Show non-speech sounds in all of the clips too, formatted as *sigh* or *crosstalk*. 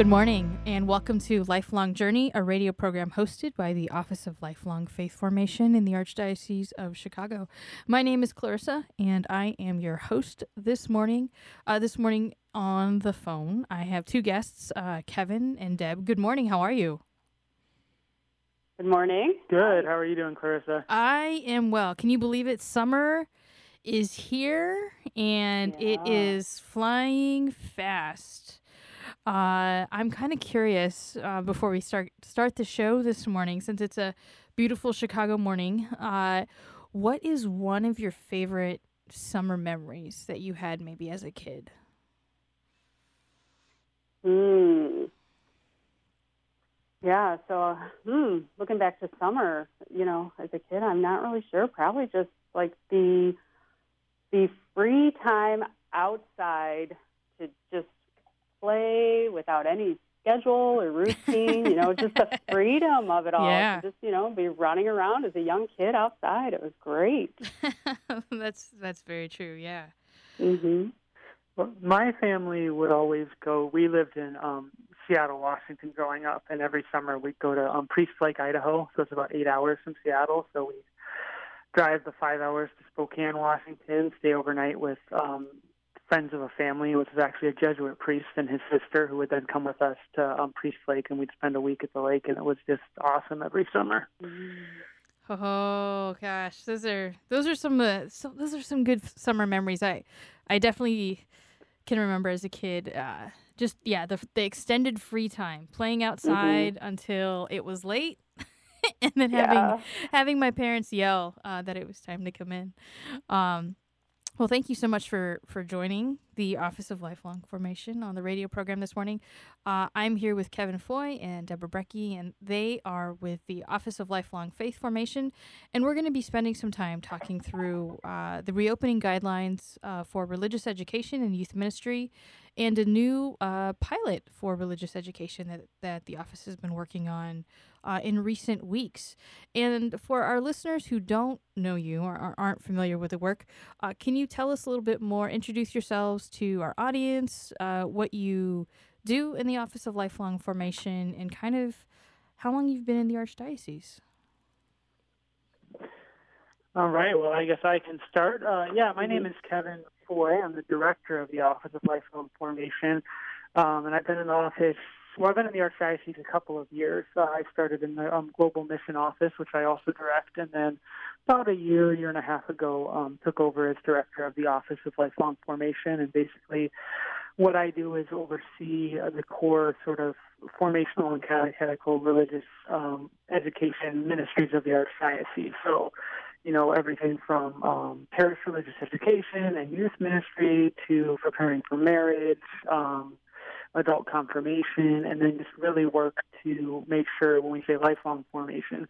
Good morning, and welcome to Lifelong Journey, a radio program hosted by the Office of Lifelong Faith Formation in the Archdiocese of Chicago. My name is Clarissa, and I am your host this morning. Uh, this morning on the phone, I have two guests, uh, Kevin and Deb. Good morning. How are you? Good morning. Good. How are you doing, Clarissa? I am well. Can you believe it? Summer is here, and it Yeah. is flying fast. Uh, I'm kind of curious uh, before we start start the show this morning, since it's a beautiful Chicago morning. Uh, what is one of your favorite summer memories that you had maybe as a kid? Hmm. Yeah. So, hmm. Looking back to summer, you know, as a kid, I'm not really sure. Probably just like the the free time outside to just play without any schedule or routine. you know, just the *laughs* freedom of it all. Yeah. Just you know, be running around as a young kid outside. It was great. *laughs* that's that's very true. Yeah. hmm Well, my family would always go. We lived in um, Seattle, Washington, growing up, and every summer we'd go to um, Priest Lake, Idaho. So it's about eight hours from Seattle. So we drive the five hours to Spokane, Washington, stay overnight with um, friends of a family, which was actually a Jesuit priest and his sister, who would then come with us to um, Priest Lake, and we'd spend a week at the lake, and it was just awesome every summer. Oh gosh, those are those are some uh, so, those are some good summer memories. I I definitely can remember as a kid. Uh, just yeah, the the extended free time, playing outside until it was late, *laughs* and then having Yeah. having my parents yell uh, that it was time to come in. Um, well, thank you so much for for joining the Office of Lifelong Formation on the radio program this morning. Uh, I'm here with Kevin Foy and Deborah Brecky, and they are with the Office of Lifelong Faith Formation, and we're going to be spending some time talking through uh, the reopening guidelines uh, for religious education and youth ministry, and a new uh, pilot for religious education that that the office has been working on uh, in recent weeks. And for our listeners who don't know you or aren't familiar with the work, uh, can you tell us a little bit more? Introduce yourselves to our audience, uh, what you do in the Office of Lifelong Formation, and kind of how long you've been in the Archdiocese. All right. Well, I guess I can start. Uh, yeah, my name is Kevin Foy. I'm the director of the Office of Lifelong Formation, um, and I've been in the office. Well, I've been in the Archdiocese a couple of years. Uh, I started in the um, Global Mission Office, which I also direct, and then about a year, year and a half ago, um, took over as director of the Office of Lifelong Formation. And basically, what I do is oversee uh, the core sort of formational and catechetical religious um, education ministries of the Archdiocese. So you know, everything from um, parish religious education and youth ministry to preparing for marriage, um, adult confirmation, and then just really work to make sure when we say lifelong formation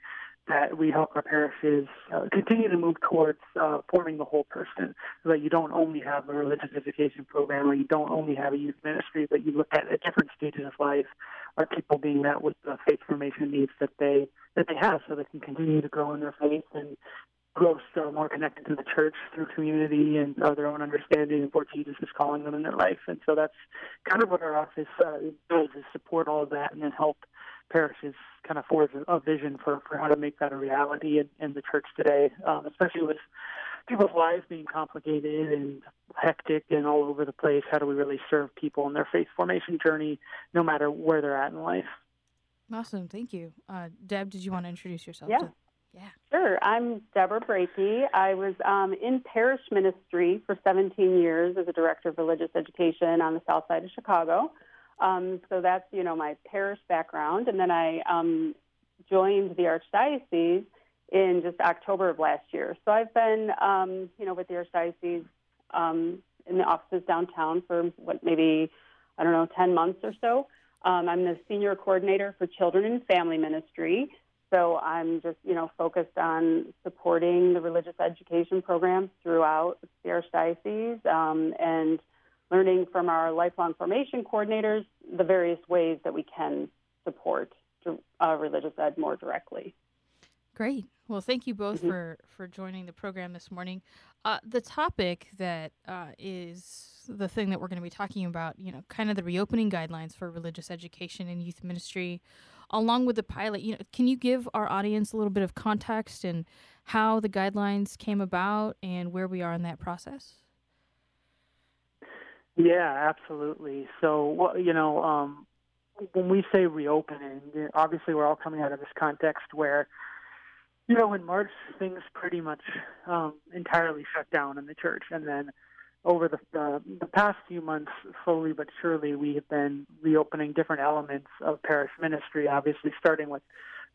that we help our parishes uh, continue to move towards uh, forming the whole person so that you don't only have a religious education program or you don't only have a youth ministry, but you look at at different stages of life are people being met with the faith formation needs that they that they have so they can continue to grow in their faith and grow still more connected to the church through community and uh, their own understanding of what Jesus is calling them in their life. And so that's kind of what our office uh, does is support all of that and then help parishes kind of forge a vision for, for how to make that a reality in, in the church today, um, especially with people's lives being complicated and hectic and all over the place. How do we really serve people in their faith formation journey, no matter where they're at in life? Awesome, thank you, uh, Deb. Did you want to introduce yourself? Yeah. to- Yeah. Sure. I'm Deborah Brakey. I was um, in parish ministry for 17 years as a director of religious education on the south side of Chicago. Um, so that's, you know, my parish background. And then I um, joined the Archdiocese in just October of last year. So I've been, um, you know, with the Archdiocese um, in the offices downtown for what, maybe, I don't know, 10 months or so. Um, I'm the senior coordinator for children and family ministry. So I'm just, you know, focused on supporting the religious education programs throughout the Archdiocese um, and learning from our lifelong formation coordinators the various ways that we can support uh, religious ed more directly. Great. Well, thank you both mm-hmm. for for joining the program this morning. Uh, the topic that uh, is the thing that we're going to be talking about, you know, kind of the reopening guidelines for religious education and youth ministry, along with the pilot. You know, can you give our audience a little bit of context and how the guidelines came about and where we are in that process? Yeah, absolutely. So, you know, um, when we say reopening, obviously we're all coming out of this context where, you know, in March things pretty much um, entirely shut down in the church, and then over the, the the past few months, slowly but surely, we have been reopening different elements of parish ministry. Obviously, starting with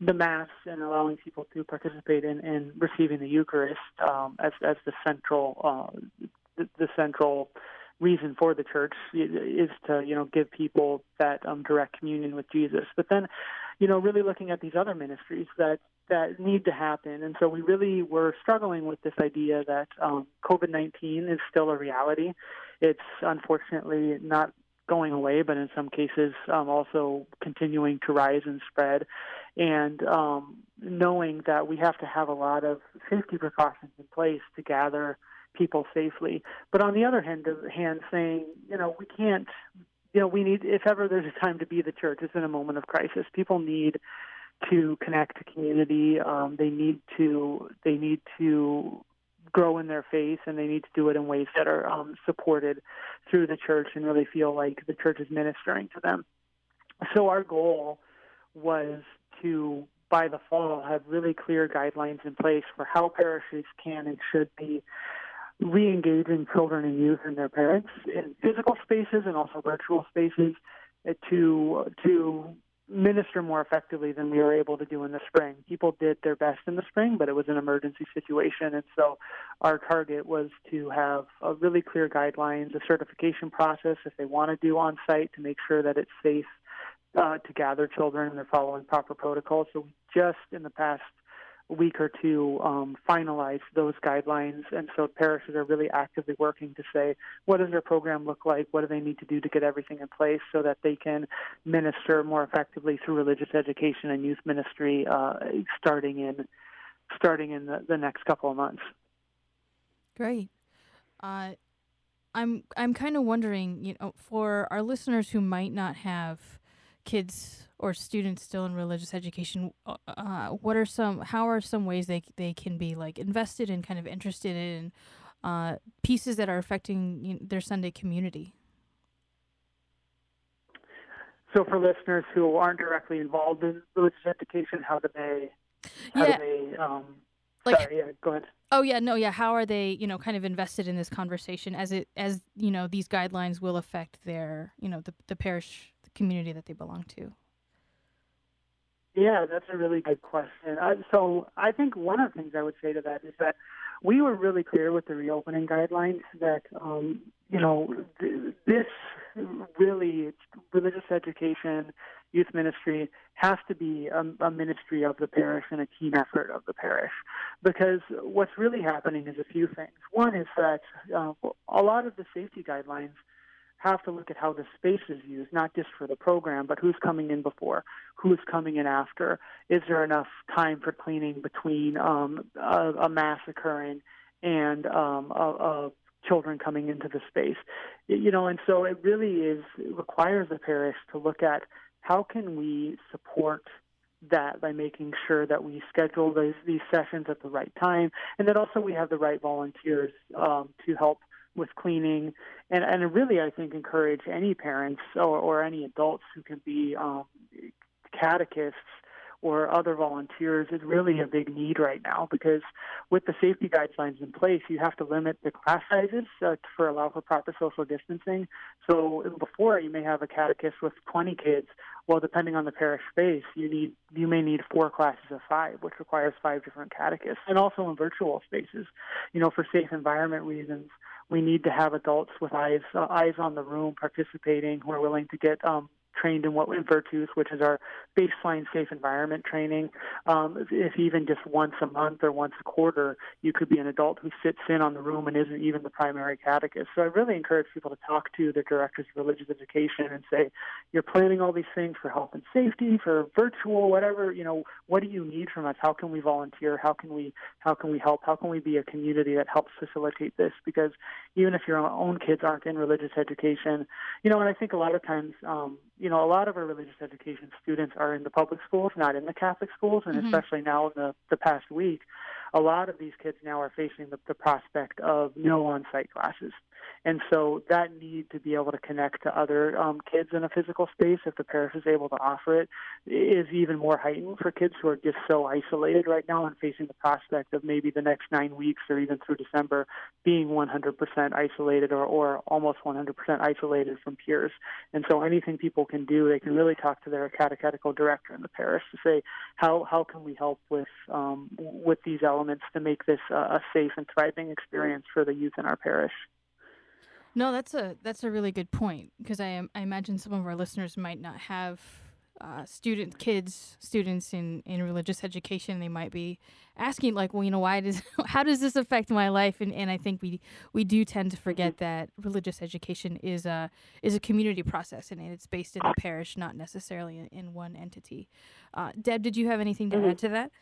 the mass and allowing people to participate in, in receiving the Eucharist um, as as the central uh, the, the central reason for the church is to you know give people that um, direct communion with Jesus. But then, you know, really looking at these other ministries that that need to happen, and so we really were struggling with this idea that um, COVID nineteen is still a reality. It's unfortunately not going away, but in some cases um, also continuing to rise and spread. And um, knowing that we have to have a lot of safety precautions in place to gather people safely. But on the other hand, hand saying, you know, we can't, you know, we need, if ever there's a time to be the church, it's in a moment of crisis. People need to connect to community. Um, they need to, they need to grow in their faith and they need to do it in ways that are um, supported through the church and really feel like the church is ministering to them. So our goal was to by the fall have really clear guidelines in place for how parishes can and should be re-engaging children and youth and their parents in physical spaces and also virtual spaces to to minister more effectively than we were able to do in the spring. People did their best in the spring, but it was an emergency situation, and so our target was to have a really clear guidelines, a certification process if they want to do on site to make sure that it's safe uh, to gather children and they're following proper protocols. So just in the past week or two um, finalize those guidelines. And so parishes are really actively working to say, what does their program look like? What do they need to do to get everything in place so that they can minister more effectively through religious education and youth ministry uh, starting in starting in the, the next couple of months. Great. Uh, I'm I'm kind of wondering, you know, for our listeners who might not have kids or students still in religious education, uh, uh, what are some? How are some ways they they can be like invested and kind of interested in uh, pieces that are affecting you know, their Sunday community? So, for listeners who aren't directly involved in religious education, how do they? How yeah. do they? Um, like, sorry, yeah, go ahead. Oh yeah, no, yeah. How are they, you know, kind of invested in this conversation as it as you know these guidelines will affect their, you know, the the parish community that they belong to? Yeah, that's a really good question. Uh, so I think one of the things I would say to that is that we were really clear with the reopening guidelines that um, you know th- this really religious education, youth ministry has to be a, a ministry of the parish and a team effort of the parish, because what's really happening is a few things. One is that uh, a lot of the safety guidelines have to look at how the space is used, not just for the program, but who's coming in before, who's coming in after. Is there enough time for cleaning between um, a, a mass occurring and um, a, a children coming into the space? You know, and so it really is it requires the parish to look at how can we support that by making sure that we schedule these, these sessions at the right time, and that also we have the right volunteers um, to help with cleaning, and and really I think encourage any parents or, or any adults who can be um, catechists or other volunteers is really a big need right now because with the safety guidelines in place, you have to limit the class sizes uh, for allow for proper social distancing. So before you may have a catechist with 20 kids. Well, depending on the parish space, you need you may need four classes of five, which requires five different catechists, and also in virtual spaces. You know, for safe environment reasons, we need to have adults with eyes uh, eyes on the room participating who are willing to get um, trained in what in Virtus, which is our baseline safe environment training. Um, if even just once a month or once a quarter, you could be an adult who sits in on the room and isn't even the primary catechist. So I really encourage people to talk to their directors of religious education and say, you're planning all these things for health and safety, for virtual, whatever. You know, what do you need from us? How can we volunteer? How can we how can we help? How can we be a community that helps facilitate this? Because even if your own kids aren't in religious education, you know, and I think a lot of times. Um, you know, a lot of our religious education students are in the public schools, not in the Catholic schools, and mm-hmm. especially now in the, the past week, a lot of these kids now are facing the, the prospect of no on-site classes. And so that need to be able to connect to other um, kids in a physical space, if the parish is able to offer it, is even more heightened for kids who are just so isolated right now and facing the prospect of maybe the next nine weeks or even through December being 100% isolated or, or almost 100% isolated from peers. And so anything people can do, they can really talk to their catechetical director in the parish to say, how, how can we help with, um, with these elements to make this uh, a safe and thriving experience for the youth in our parish? No, that's a that's a really good point because I I imagine some of our listeners might not have uh, student kids students in in religious education. They might be asking like, well, you know, why does *laughs* how does this affect my life? And and I think we we do tend to forget mm-hmm. that religious education is a is a community process and it's based in the parish, not necessarily in, in one entity. Uh, Deb, did you have anything to mm-hmm. add to that?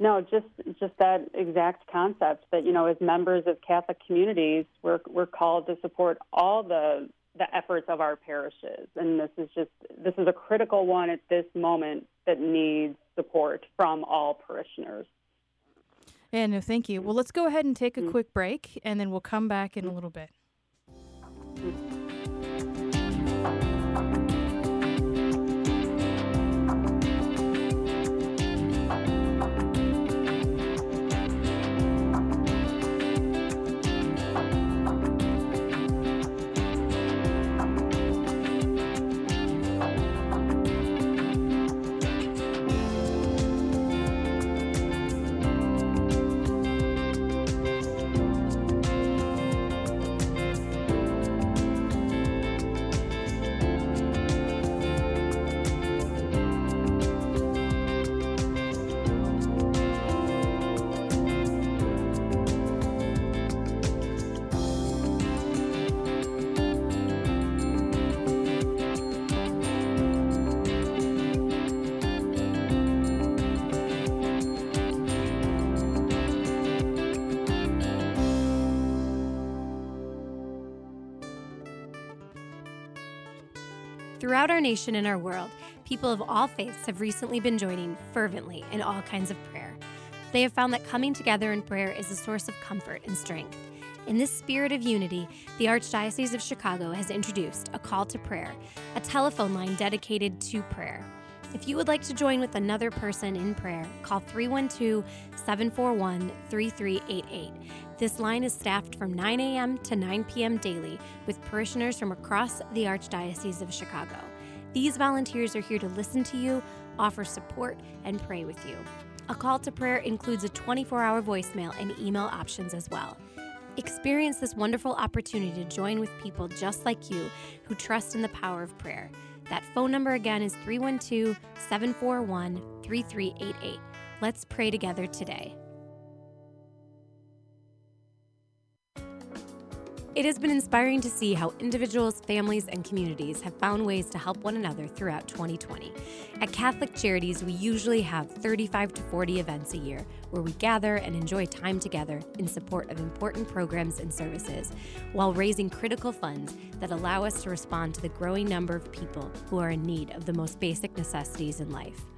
No, just just that exact concept that you know, as members of Catholic communities, we're we're called to support all the the efforts of our parishes, and this is just this is a critical one at this moment that needs support from all parishioners. Yeah, no, thank you. Well, let's go ahead and take a mm-hmm. quick break, and then we'll come back in a little bit. Mm-hmm. Throughout our nation and our world, people of all faiths have recently been joining fervently in all kinds of prayer. They have found that coming together in prayer is a source of comfort and strength. In this spirit of unity, the Archdiocese of Chicago has introduced a call to prayer, a telephone line dedicated to prayer. If you would like to join with another person in prayer, call 312 741 3388. This line is staffed from 9 a.m. to 9 p.m. daily with parishioners from across the Archdiocese of Chicago. These volunteers are here to listen to you, offer support, and pray with you. A call to prayer includes a 24 hour voicemail and email options as well. Experience this wonderful opportunity to join with people just like you who trust in the power of prayer. That phone number again is 312 741 3388. Let's pray together today. It has been inspiring to see how individuals, families, and communities have found ways to help one another throughout 2020. At Catholic Charities, we usually have 35 to 40 events a year where we gather and enjoy time together in support of important programs and services while raising critical funds that allow us to respond to the growing number of people who are in need of the most basic necessities in life.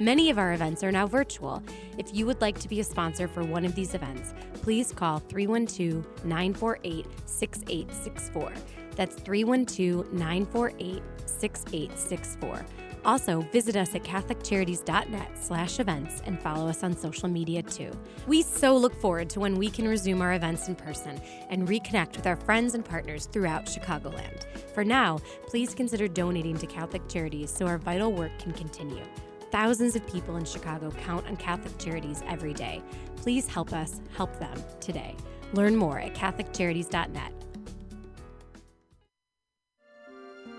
Many of our events are now virtual. If you would like to be a sponsor for one of these events, please call 312 948 6864. That's 312 948 6864. Also, visit us at catholiccharities.net slash events and follow us on social media too. We so look forward to when we can resume our events in person and reconnect with our friends and partners throughout Chicagoland. For now, please consider donating to Catholic Charities so our vital work can continue. Thousands of people in Chicago count on Catholic Charities every day. Please help us help them today. Learn more at CatholicCharities.net.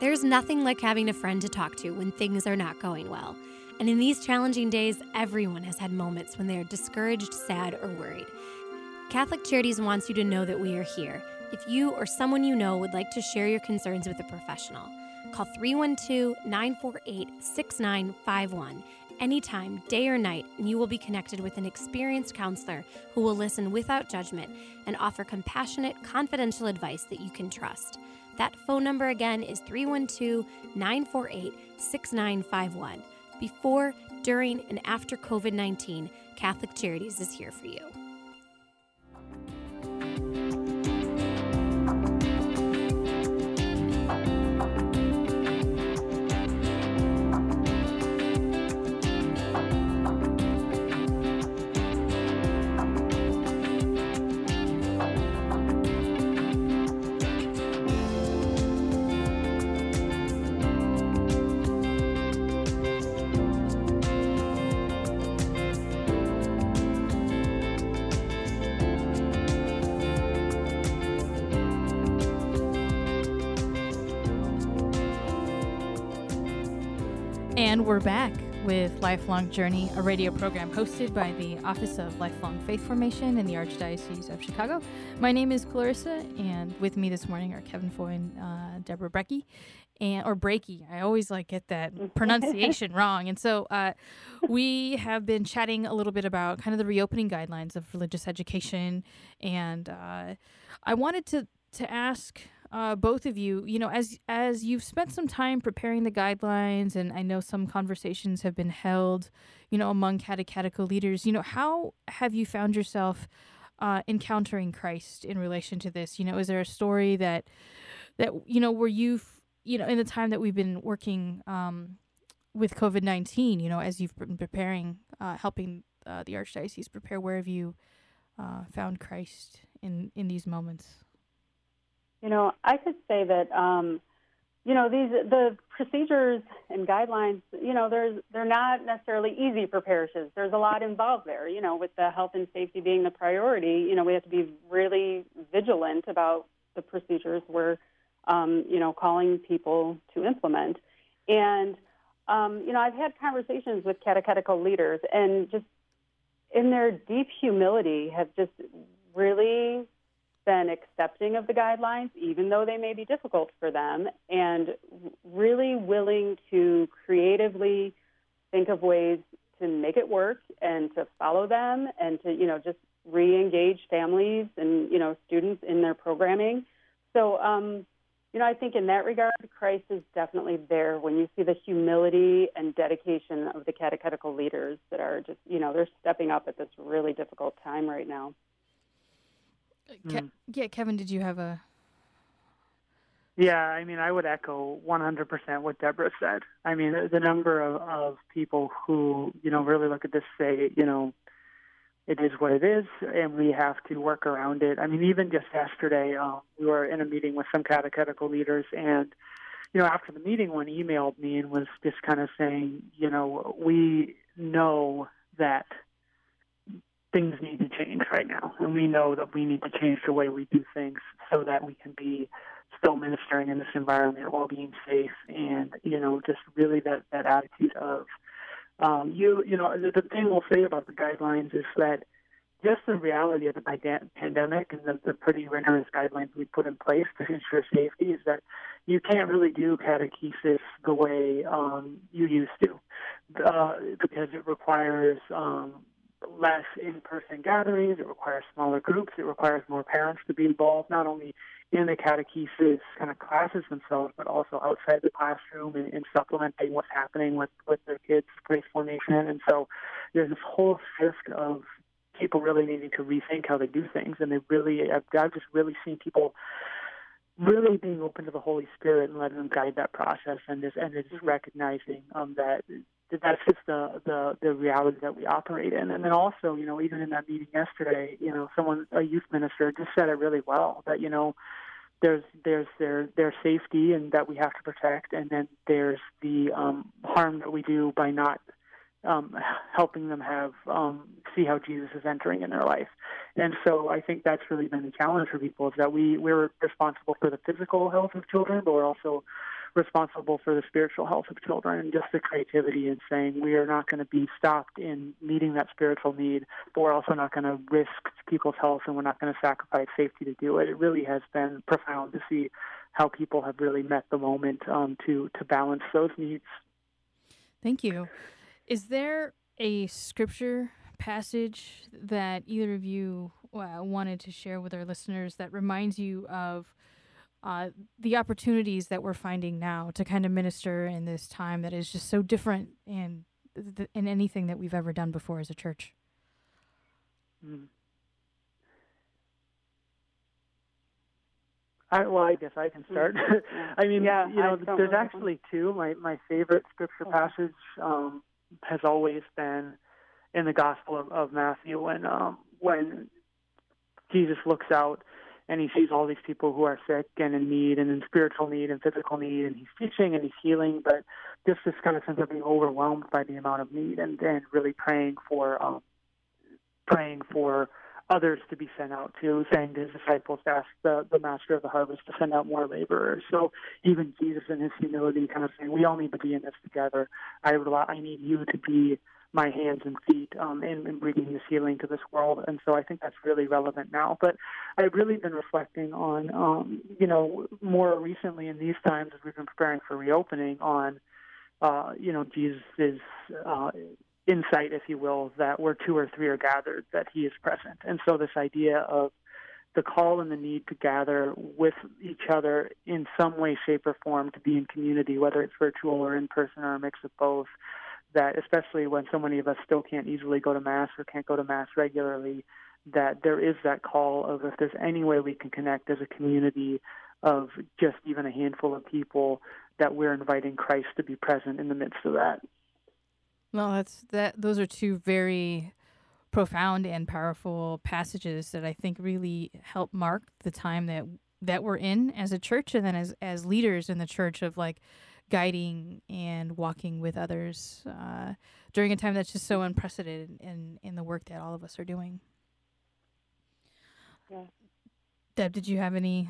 There's nothing like having a friend to talk to when things are not going well. And in these challenging days, everyone has had moments when they are discouraged, sad, or worried. Catholic Charities wants you to know that we are here. If you or someone you know would like to share your concerns with a professional, call 312 948 6951 anytime, day or night, and you will be connected with an experienced counselor who will listen without judgment and offer compassionate, confidential advice that you can trust. That phone number again is 312 948 6951. Before, during, and after COVID 19, Catholic Charities is here for you. Back with Lifelong Journey, a radio program hosted by the Office of Lifelong Faith Formation in the Archdiocese of Chicago. My name is Clarissa, and with me this morning are Kevin Foy and uh, Deborah Brecky, and or Breaky. I always like get that *laughs* pronunciation wrong. And so uh, we have been chatting a little bit about kind of the reopening guidelines of religious education, and uh, I wanted to to ask uh, both of you, you know, as as you've spent some time preparing the guidelines, and I know some conversations have been held, you know, among catechetical leaders. You know, how have you found yourself uh, encountering Christ in relation to this? You know, is there a story that that you know where you've you know in the time that we've been working um, with COVID nineteen, you know, as you've been preparing, uh, helping uh, the archdiocese prepare, where have you uh, found Christ in in these moments? You know, I could say that um, you know these the procedures and guidelines. You know, there's they're not necessarily easy for parishes. There's a lot involved there. You know, with the health and safety being the priority. You know, we have to be really vigilant about the procedures we're um, you know calling people to implement. And um, you know, I've had conversations with catechetical leaders, and just in their deep humility, have just really been accepting of the guidelines, even though they may be difficult for them, and really willing to creatively think of ways to make it work and to follow them and to, you know, just re-engage families and, you know, students in their programming. So, um, you know, I think in that regard, Christ is definitely there when you see the humility and dedication of the catechetical leaders that are just, you know, they're stepping up at this really difficult time right now. Ke- mm. Yeah, Kevin, did you have a? Yeah, I mean, I would echo 100% what Deborah said. I mean, the, the number of, of people who, you know, really look at this say, you know, it is what it is, and we have to work around it. I mean, even just yesterday, um, we were in a meeting with some catechetical leaders, and you know, after the meeting, one emailed me and was just kind of saying, you know, we know that things need to change right now. And we know that we need to change the way we do things so that we can be still ministering in this environment while being safe and, you know, just really that, that attitude of, um, you, you know, the, the thing we'll say about the guidelines is that just the reality of the pandemic and the, the pretty rigorous guidelines we put in place to ensure safety is that you can't really do catechesis the way um, you used to uh, because it requires um, less in-person gatherings. It requires smaller groups. It requires more parents to be involved, not only in the catechesis kind of classes themselves, but also outside the classroom and, and supplementing what's happening with, with their kids' faith formation. And so there's this whole shift of people really needing to rethink how they do things. And they really, I've, I've just really seen people really being open to the Holy Spirit and letting them guide that process, and just and just recognizing um, that that that's just the, the the reality that we operate in. And then also, you know, even in that meeting yesterday, you know, someone a youth minister just said it really well that you know there's there's their their safety and that we have to protect, and then there's the um, harm that we do by not um, helping them have um, see how Jesus is entering in their life. And so I think that's really been the challenge for people is that we we're responsible for the physical health of children, but we're also responsible for the spiritual health of children and just the creativity and saying we are not going to be stopped in meeting that spiritual need, but we're also not going to risk people's health and we're not going to sacrifice safety to do it. It really has been profound to see how people have really met the moment um, to to balance those needs. Thank you. Is there a scripture passage that either of you uh, wanted to share with our listeners that reminds you of uh, the opportunities that we're finding now to kind of minister in this time that is just so different in th- in anything that we've ever done before as a church? Mm. I, well, I guess I can start. *laughs* I mean, Yeah, you know, there's know that actually two. My my favorite scripture Oh. passage um, has always been in the Gospel of, of Matthew when um, when Jesus looks out and he sees all these people who are sick and in need and in spiritual need and physical need and he's teaching and he's healing, but just this kind of sense of being overwhelmed by the amount of need and and really praying for um, praying for others to be sent out to, saying to his disciples, ask the, the master of the harvest to send out more laborers. So even Jesus in his humility kind of saying, we all need to be in this together. I rely, I need you to be my hands and feet um, in, in bringing this healing to this world. And so I think that's really relevant now. But I've really been reflecting on, um, you know, more recently in these times as we've been preparing for reopening on, uh, you know, Jesus' uh, insight, if you will, that where two or three are gathered, that he is present. And so this idea of the call and the need to gather with each other in some way, shape, or form to be in community, whether it's virtual or in person or a mix of both, that especially when so many of us still can't easily go to Mass or can't go to Mass regularly, that there is that call of if there's any way we can connect as a community of just even a handful of people, that we're inviting Christ to be present in the midst of that. Well, that's that. Those are two very profound and powerful passages that I think really help mark the time that that we're in as a church, and then as as leaders in the church of like guiding and walking with others uh, during a time that's just so unprecedented in in the work that all of us are doing. Yeah. Deb, did you have any?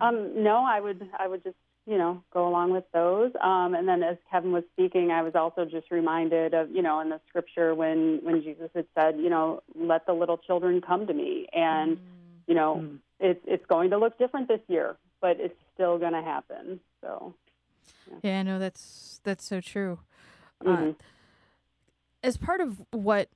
Uh, Um, no, I would I would just you know go along with those. Um, and then as Kevin was speaking, I was also just reminded of you know in the scripture when when Jesus had said you know let the little children come to me, and you know Mm. it's it's going to look different this year, but it's still going to happen. So Yeah, no, that's that's so true. Uh, mhm. as part of what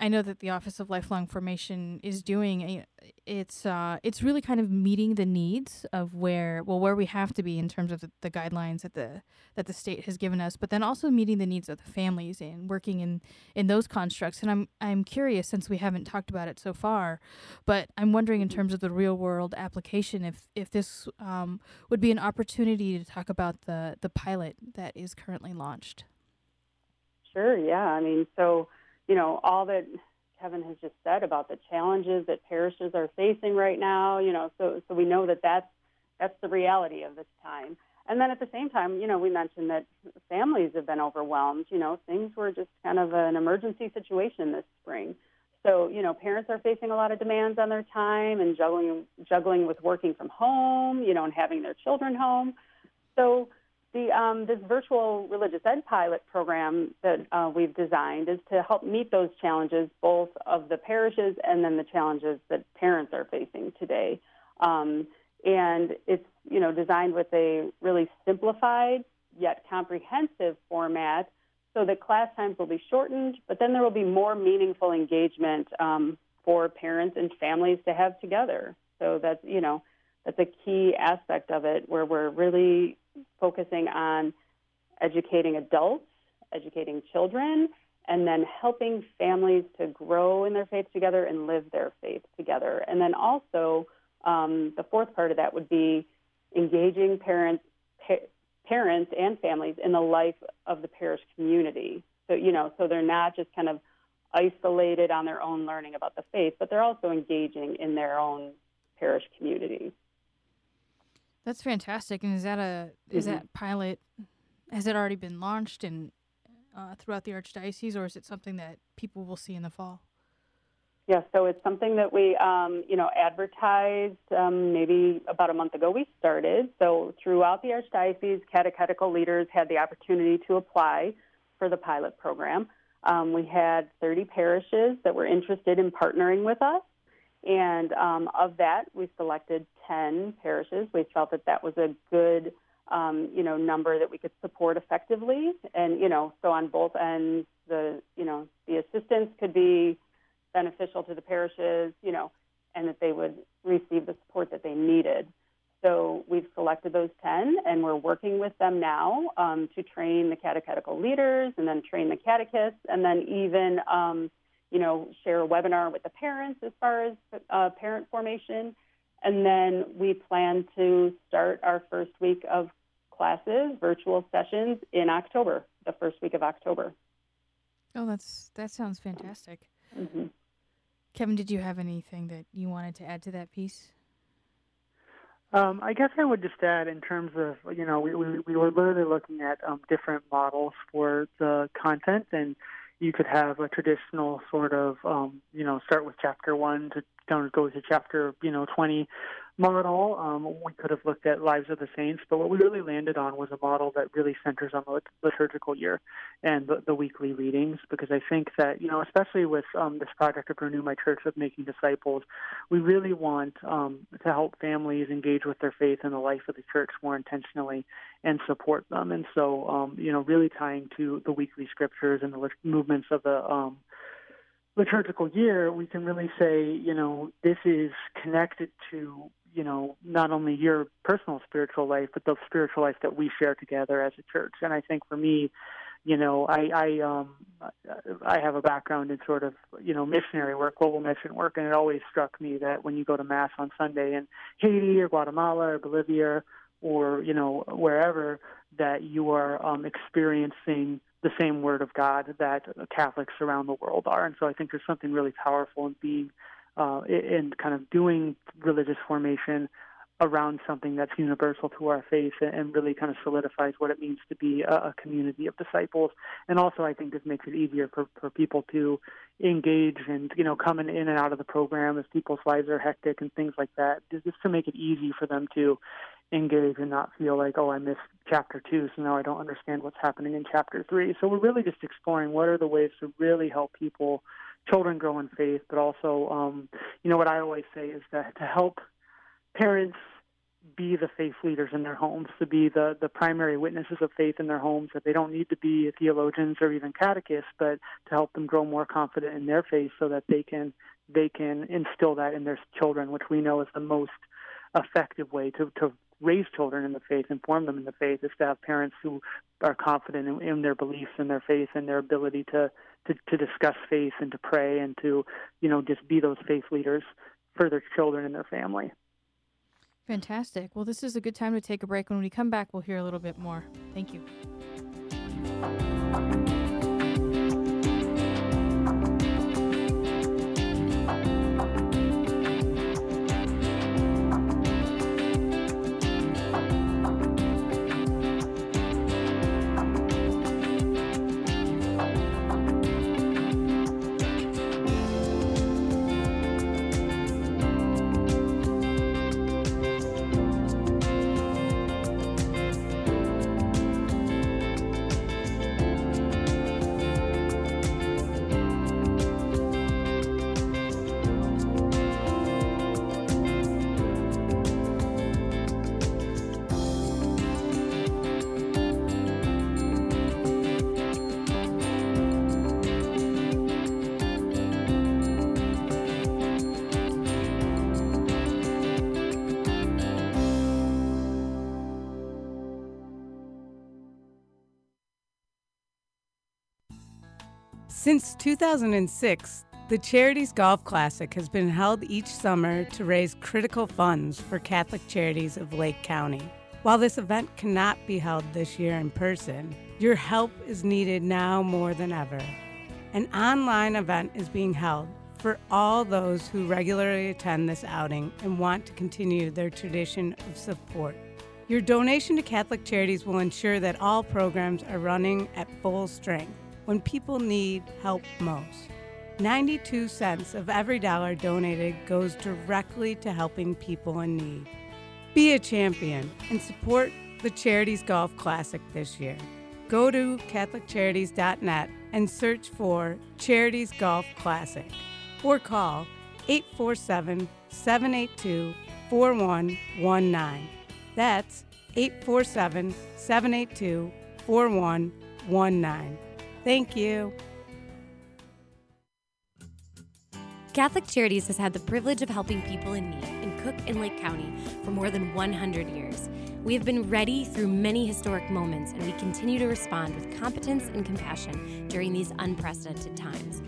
I know that the Office of Lifelong Formation is doing, it's uh, it's really kind of meeting the needs of where well where we have to be in terms of the, the guidelines that the that the state has given us, but then also meeting the needs of the families and working in in those constructs. And I'm I'm curious since we haven't talked about it so far, but I'm wondering in terms of the real world application if if this um, would be an opportunity to talk about the the pilot that is currently launched. Sure, yeah. I mean, so, you know, all that Kevin has just said about the challenges that parishes are facing right now, you know, so so we know that that's that's the reality of this time. And then at the same time, you know, we mentioned that families have been overwhelmed. You know, things were just kind of an emergency situation this spring. So, you know, parents are facing a lot of demands on their time and juggling juggling with working from home, you know, and having their children home. So, the um, this virtual religious ed pilot program that uh, we've designed is to help meet those challenges, both of the parishes and then the challenges that parents are facing today. Um, and it's you know designed with a really simplified yet comprehensive format, so that class times will be shortened, but then there will be more meaningful engagement um, for parents and families to have together. So that's you know that's a key aspect of it, where we're really focusing on educating adults, educating children, and then helping families to grow in their faith together and live their faith together. And then also um, the fourth part of that would be engaging parents, pa- parents and families in the life of the parish community. So you know, so they're not just kind of isolated on their own learning about the faith, but they're also engaging in their own parish community. That's fantastic. And is that a is Mhm. that pilot? Has it already been launched and uh, throughout the archdiocese, or is it something that people will see in the fall? Yeah, so it's something that we, um, you know, advertised um, maybe about a month ago. We started. So throughout the archdiocese, catechetical leaders had the opportunity to apply for the pilot program. Um, we had 30 parishes that were interested in partnering with us, and um, of that, we selected 10 parishes. We felt that that was a good, um, you know, number that we could support effectively, and you know, so on both ends, the, you know, the assistance could be beneficial to the parishes, you know, and that they would receive the support that they needed. So we've selected those 10, and we're working with them now um, to train the catechetical leaders and then train the catechists, and then even, um, you know, share a webinar with the parents as far as uh, parent formation. And then we plan to start our first week of classes, virtual sessions in October, the first week of October. Oh, that's that sounds fantastic. hmm Kevin, did you have anything that you wanted to add to that piece? Um, I guess I would just add in terms of, you know, we, we, we were literally looking at um, different models for the content, and you could have a traditional sort of, um, you know, start with chapter one to don't go to chapter, you know, 20 model. Um, we could have looked at Lives of the Saints, but what we really landed on was a model that really centers on the liturgical year and the, the weekly readings, because I think that, you know, especially with um, this project of Renew My Church of making disciples, we really want um, to help families engage with their faith and the life of the church more intentionally and support them. And so, um, you know, really tying to the weekly scriptures and the lit- movements of the um, liturgical year, we can really say, you know, this is connected to, you know, not only your personal spiritual life, but the spiritual life that we share together as a church. And I think for me, you know, I, I um I have a background in sort of, you know, missionary work, global mission work, and it always struck me that when you go to mass on Sunday in Haiti or Guatemala or Bolivia or, you know, wherever, that you are um experiencing the same word of God that Catholics around the world are. And so I think there's something really powerful in being uh, in kind of doing religious formation around something that's universal to our faith and really kind of solidifies what it means to be a, a community of disciples. And also, I think this makes it easier for, for people to engage and, you know, coming in and out of the program as people's lives are hectic and things like that, just to make it easy for them to engage and not feel like, oh, I missed chapter two, so now I don't understand what's happening in chapter three. So we're really just exploring what are the ways to really help people, children grow in faith, but also, um, you know, what I always say is that to help parents be the faith leaders in their homes, to be the, the primary witnesses of faith in their homes, that they don't need to be theologians or even catechists, but to help them grow more confident in their faith so that they can they can instill that in their children, which we know is the most effective way to, to raise children in the faith and form them in the faith is to have parents who are confident in, in their beliefs and their faith and their ability to, to, to discuss faith and to pray and to, you know, just be those faith leaders for their children and their family. Fantastic. Well, this is a good time to take a break. When we come back, we'll hear a little bit more. Thank you. 2006, The Charities Golf Classic has been held each summer to raise critical funds for Catholic Charities of Lake County. While this event cannot be held this year in person, your help is needed now more than ever. An online event is being held for all those who regularly attend this outing and want to continue their tradition of support. Your donation to Catholic Charities will ensure that all programs are running at full strength when people need help most. 92 cents of every dollar donated goes directly to helping people in need. Be a champion and support the Charities Golf Classic this year. Go to CatholicCharities.net and search for Charities Golf Classic or call 847 782 4119. That's 847 782 4119. Thank you. Catholic Charities has had the privilege of helping people in need in Cook and Lake County for more than 100 years. We have been ready through many historic moments, and we continue to respond with competence and compassion during these unprecedented times.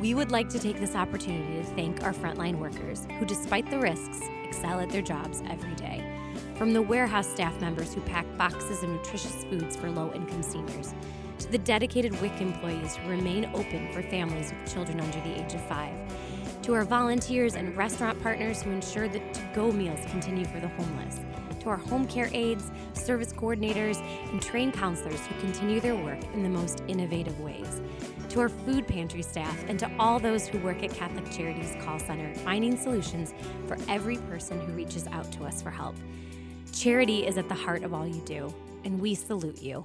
We would like to take this opportunity to thank our frontline workers who, despite the risks, excel at their jobs every day. From the warehouse staff members who pack boxes of nutritious foods for low income seniors, to the dedicated WIC employees who remain open for families with children under the age of five, to our volunteers and restaurant partners who ensure that to go meals continue for the homeless, to our home care aides, service coordinators, and trained counselors who continue their work in the most innovative ways, to our food pantry staff, and to all those who work at Catholic Charities Call Center, finding solutions for every person who reaches out to us for help. Charity is at the heart of all you do, and we salute you.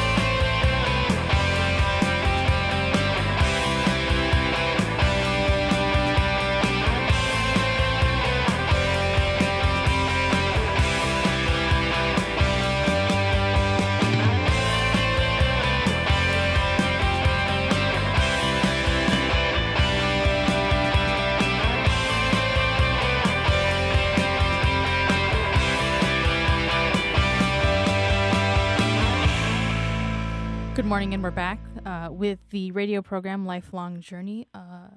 Morning, and we're back uh, with the radio program Lifelong Journey, uh,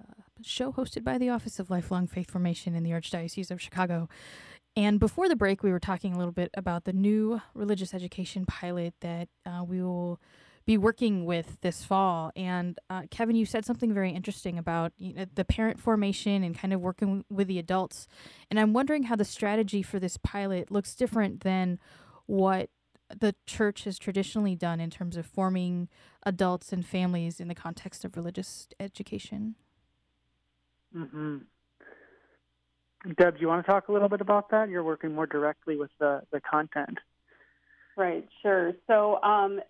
show hosted by the Office of Lifelong Faith Formation in the Archdiocese of Chicago. And before the break, we were talking a little bit about the new religious education pilot that uh, we will be working with this fall. And uh, Kevin, you said something very interesting about you know, the parent formation and kind of working with the adults. And I'm wondering how the strategy for this pilot looks different than what the church has traditionally done in terms of forming adults and families in the context of religious education. hmm Deb, do you want to talk a little bit about that? You're working more directly with the, the content. Right, sure. So um,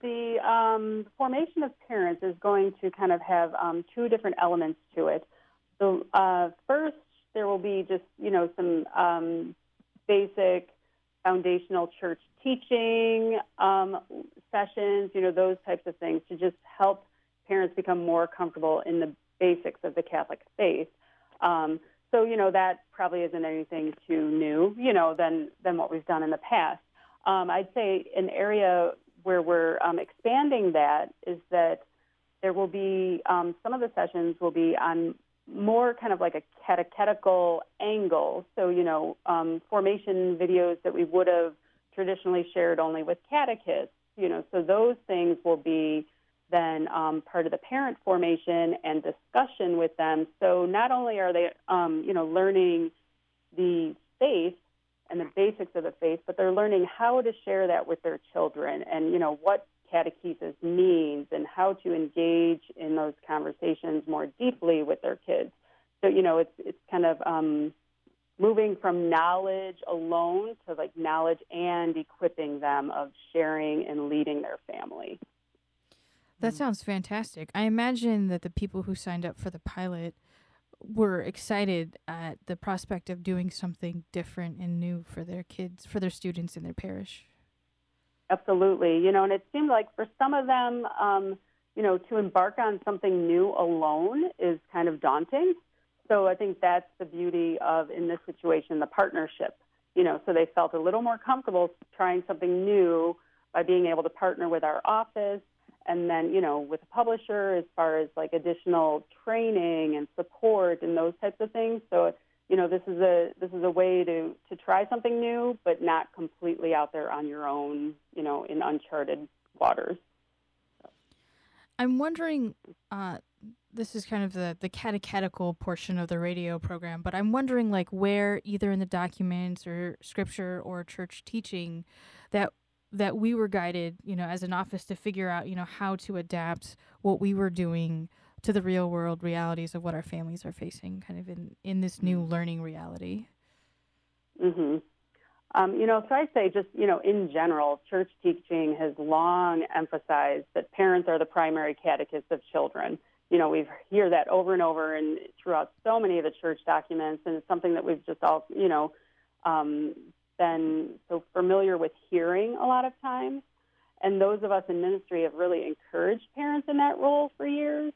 the um, formation of parents is going to kind of have um, two different elements to it. So uh, first, there will be just you know some um, basic foundational church teaching um, sessions, you know those types of things to just help parents become more comfortable in the basics of the Catholic faith. Um, so you know that probably isn't anything too new, you know, than than what we've done in the past. Um, I'd say an area where we're um, expanding that is that there will be um, some of the sessions will be on more kind of like a catechetical angle. So, you know, um, formation videos that we would have traditionally shared only with catechists, you know, so those things will be then um, part of the parent formation and discussion with them. So not only are they, um, you know, learning the faith and the basics of the faith, but they're learning how to share that with their children and, you know, what catechesis means and how to engage in those conversations more deeply with their kids. So, you know, it's, it's kind of um, moving from knowledge alone to like knowledge and equipping them of sharing and leading their family. That sounds fantastic. I imagine that the people who signed up for the pilot were excited at the prospect of doing something different and new for their kids, for their students in their parish. Absolutely. You know, and it seemed like for some of them, um, you know, to embark on something new alone is kind of daunting. So I think that's the beauty of, in this situation, the partnership. You know, so they felt a little more comfortable trying something new by being able to partner with our office and then, you know, with a publisher as far as like additional training and support and those types of things. So, you know, this is a this is a way to to try something new, but not completely out there on your own, you know, in uncharted waters. I'm wondering, uh, this is kind of the, the catechetical portion of the radio program, but I'm wondering like where either in the documents or scripture or church teaching that that we were guided, you know, as an office to figure out, you know, how to adapt what we were doing to the real world realities of what our families are facing kind of in, in this new mm-hmm. learning reality. Mm-hmm. Um, you know, so I say just, you know, in general, church teaching has long emphasized that parents are the primary catechists of children. You know, we hear that over and over and throughout so many of the church documents, and it's something that we've just all, you know, um, been so familiar with hearing a lot of times. And those of us in ministry have really encouraged parents in that role for years.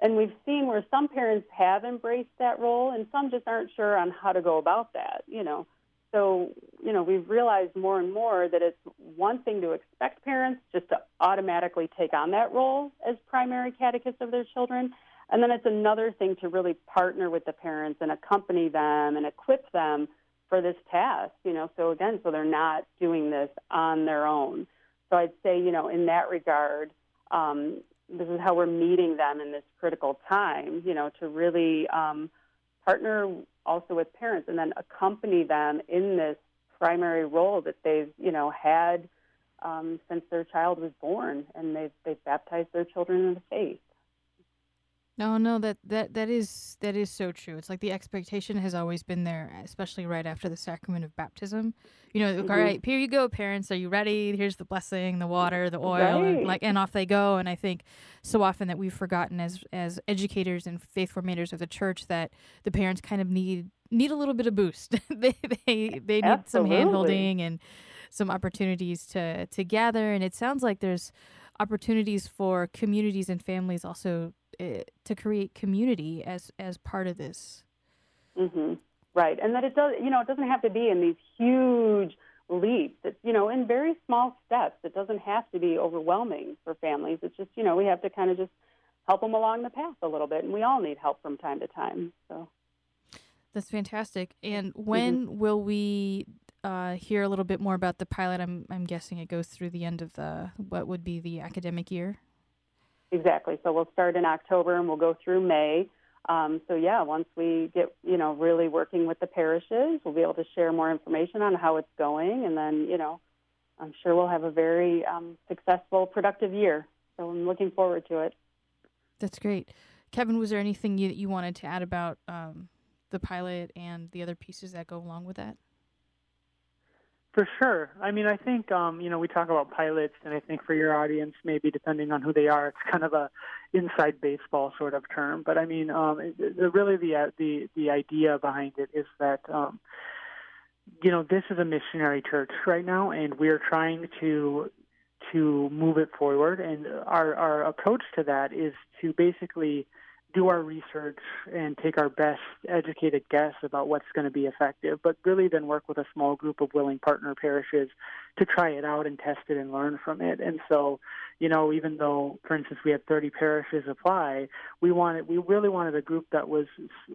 And we've seen where some parents have embraced that role and some just aren't sure on how to go about that, you know. So, you know, we've realized more and more that it's one thing to expect parents just to automatically take on that role as primary catechists of their children. And then it's another thing to really partner with the parents and accompany them and equip them for this task, you know. So, again, so they're not doing this on their own. So, I'd say, you know, in that regard, um, this is how we're meeting them in this critical time, you know, to really um, partner also with parents and then accompany them in this primary role that they've you know had um, since their child was born. And they've they've baptized their children in the faith no, no, that, that that is that is so true. It's like the expectation has always been there, especially right after the sacrament of baptism. You know, mm-hmm. all right, here you go, parents. Are you ready? Here's the blessing, the water, the oil, right. and like, and off they go. And I think so often that we've forgotten as as educators and faith formators of the church that the parents kind of need need a little bit of boost. *laughs* they they they need Absolutely. some handholding and some opportunities to to gather. And it sounds like there's opportunities for communities and families also uh, to create community as as part of this. Mm-hmm. Right, and that it does. You know, it doesn't have to be in these huge leaps. It's you know in very small steps. It doesn't have to be overwhelming for families. It's just you know we have to kind of just help them along the path a little bit, and we all need help from time to time. So. That's fantastic. And when mm-hmm. will we uh, hear a little bit more about the pilot? I'm I'm guessing it goes through the end of the what would be the academic year. Exactly. So we'll start in October and we'll go through May. Um, so yeah, once we get you know really working with the parishes, we'll be able to share more information on how it's going, and then you know, I'm sure we'll have a very um, successful, productive year. So I'm looking forward to it. That's great, Kevin. Was there anything you that you wanted to add about um, the pilot and the other pieces that go along with that? For sure. I mean, I think um, you know we talk about pilots, and I think for your audience, maybe depending on who they are, it's kind of a inside baseball sort of term. But I mean, um, really the uh, the the idea behind it is that um, you know this is a missionary church right now, and we're trying to to move it forward. And our our approach to that is to basically do our research and take our best educated guess about what's going to be effective, but really then work with a small group of willing partner parishes to try it out and test it and learn from it. And so, you know, even though, for instance, we had 30 parishes apply, we wanted, we really wanted a group that was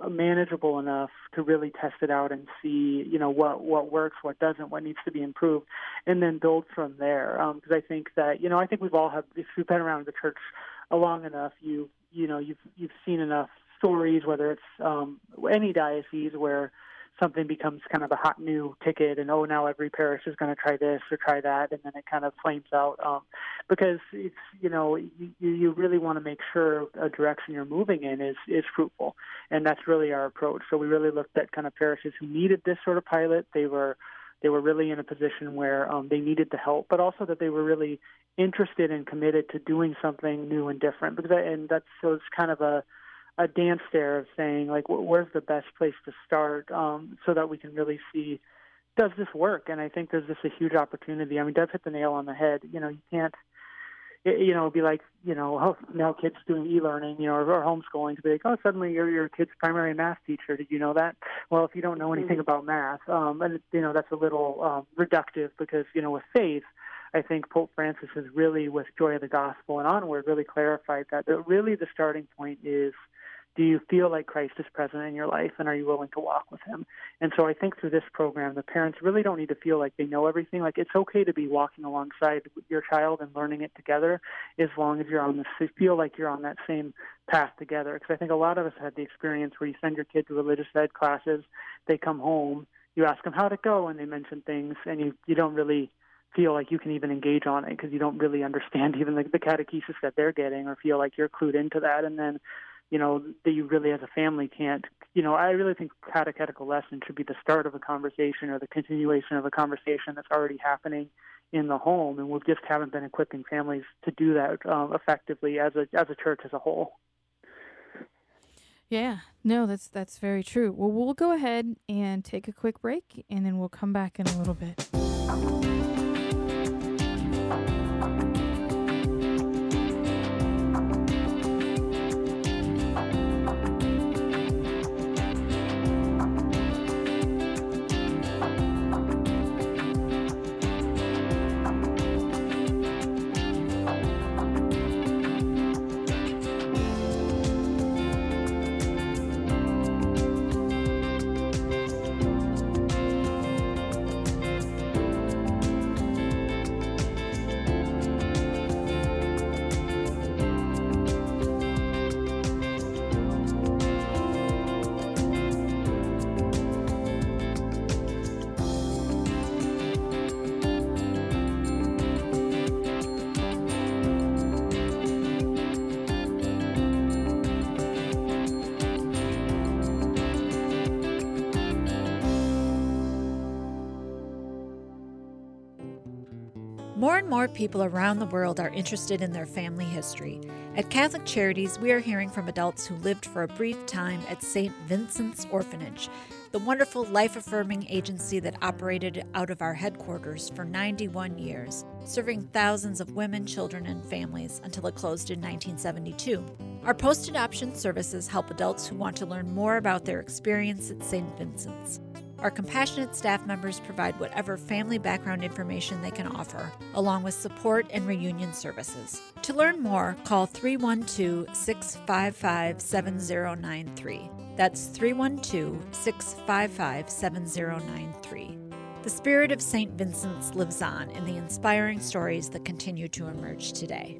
manageable enough to really test it out and see, you know, what what works, what doesn't, what needs to be improved, and then build from there. Because um, I think that, you know, I think we've all had, if you've been around the church long enough, you you know you've you've seen enough stories, whether it's um, any diocese where something becomes kind of a hot new ticket, and oh now every parish is going to try this or try that, and then it kind of flames out um, because it's you know you, you really want to make sure a direction you're moving in is is fruitful, and that's really our approach. So we really looked at kind of parishes who needed this sort of pilot. They were they were really in a position where um, they needed the help, but also that they were really interested and committed to doing something new and different. Because and that's so it's kind of a a dance there of saying like where's the best place to start? Um, so that we can really see does this work? And i think there's just a huge opportunity. I mean deb hit the nail on the head. You know you can't you know be like you know oh, now kids doing e-learning you know or, or homeschooling to be like oh suddenly you're your kid's primary math teacher did you know that well if you don't know anything mm-hmm. about math um and you know that's a little um reductive because you know with faith I think Pope Francis has really, with Joy of the Gospel and onward, really clarified that. That really the starting point is do you feel like Christ is present in your life and are you willing to walk with him? And so I think through this program, the parents really don't need to feel like they know everything. Like it's okay to be walking alongside your child and learning it together as long as you're on the, feel like you're on that same path together. Because I think a lot of us had the experience where you send your kid to religious ed classes, they come home, you ask them how'd it go, and they mention things, and you, you don't really feel like you can even engage on it because you don't really understand *laughs* even the, the catechesis that they're getting or feel like you're clued into that. And then you know, that you really as a family can't, you know, I really think catechetical lesson should be the start of a conversation or the continuation of a conversation that's already happening in the home, and we just haven't been equipping families to do that um, effectively as a as a church as a whole. Yeah, no, that's that's very true. Well, we'll go ahead and take a quick break, and then we'll come back in a little bit. More people around the world are interested in their family history. At Catholic Charities, we are hearing from adults who lived for a brief time at St. Vincent's Orphanage, the wonderful life affirming agency that operated out of our headquarters for 91 years, serving thousands of women, children, and families until it closed in 1972. Our post adoption services help adults who want to learn more about their experience at St. Vincent's. Our compassionate staff members provide whatever family background information they can offer, along with support and reunion services. To learn more, call 312 655 7093. That's 312 655 7093. The spirit of St. Vincent's lives on in the inspiring stories that continue to emerge today.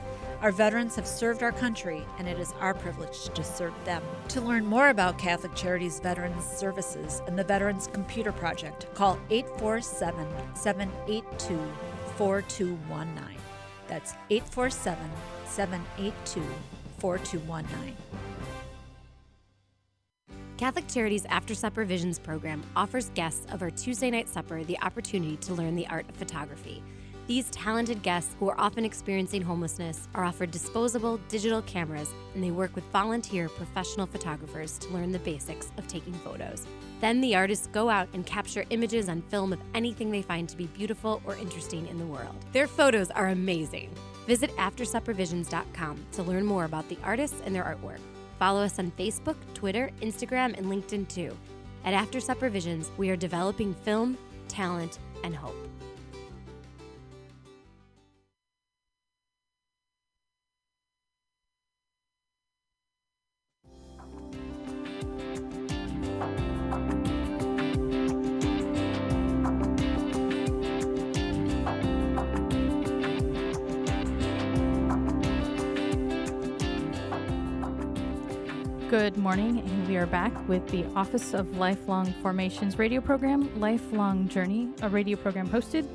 Our veterans have served our country, and it is our privilege to serve them. To learn more about Catholic Charities Veterans Services and the Veterans Computer Project, call 847 782 4219. That's 847 782 4219. Catholic Charities After Supper Visions program offers guests of our Tuesday night supper the opportunity to learn the art of photography. These talented guests, who are often experiencing homelessness, are offered disposable digital cameras and they work with volunteer professional photographers to learn the basics of taking photos. Then the artists go out and capture images on film of anything they find to be beautiful or interesting in the world. Their photos are amazing. Visit AfterSupperVisions.com to learn more about the artists and their artwork. Follow us on Facebook, Twitter, Instagram, and LinkedIn too. At After Supper Visions, we are developing film, talent, and hope. Good morning, and we are back with the Office of Lifelong Formations radio program, Lifelong Journey, a radio program hosted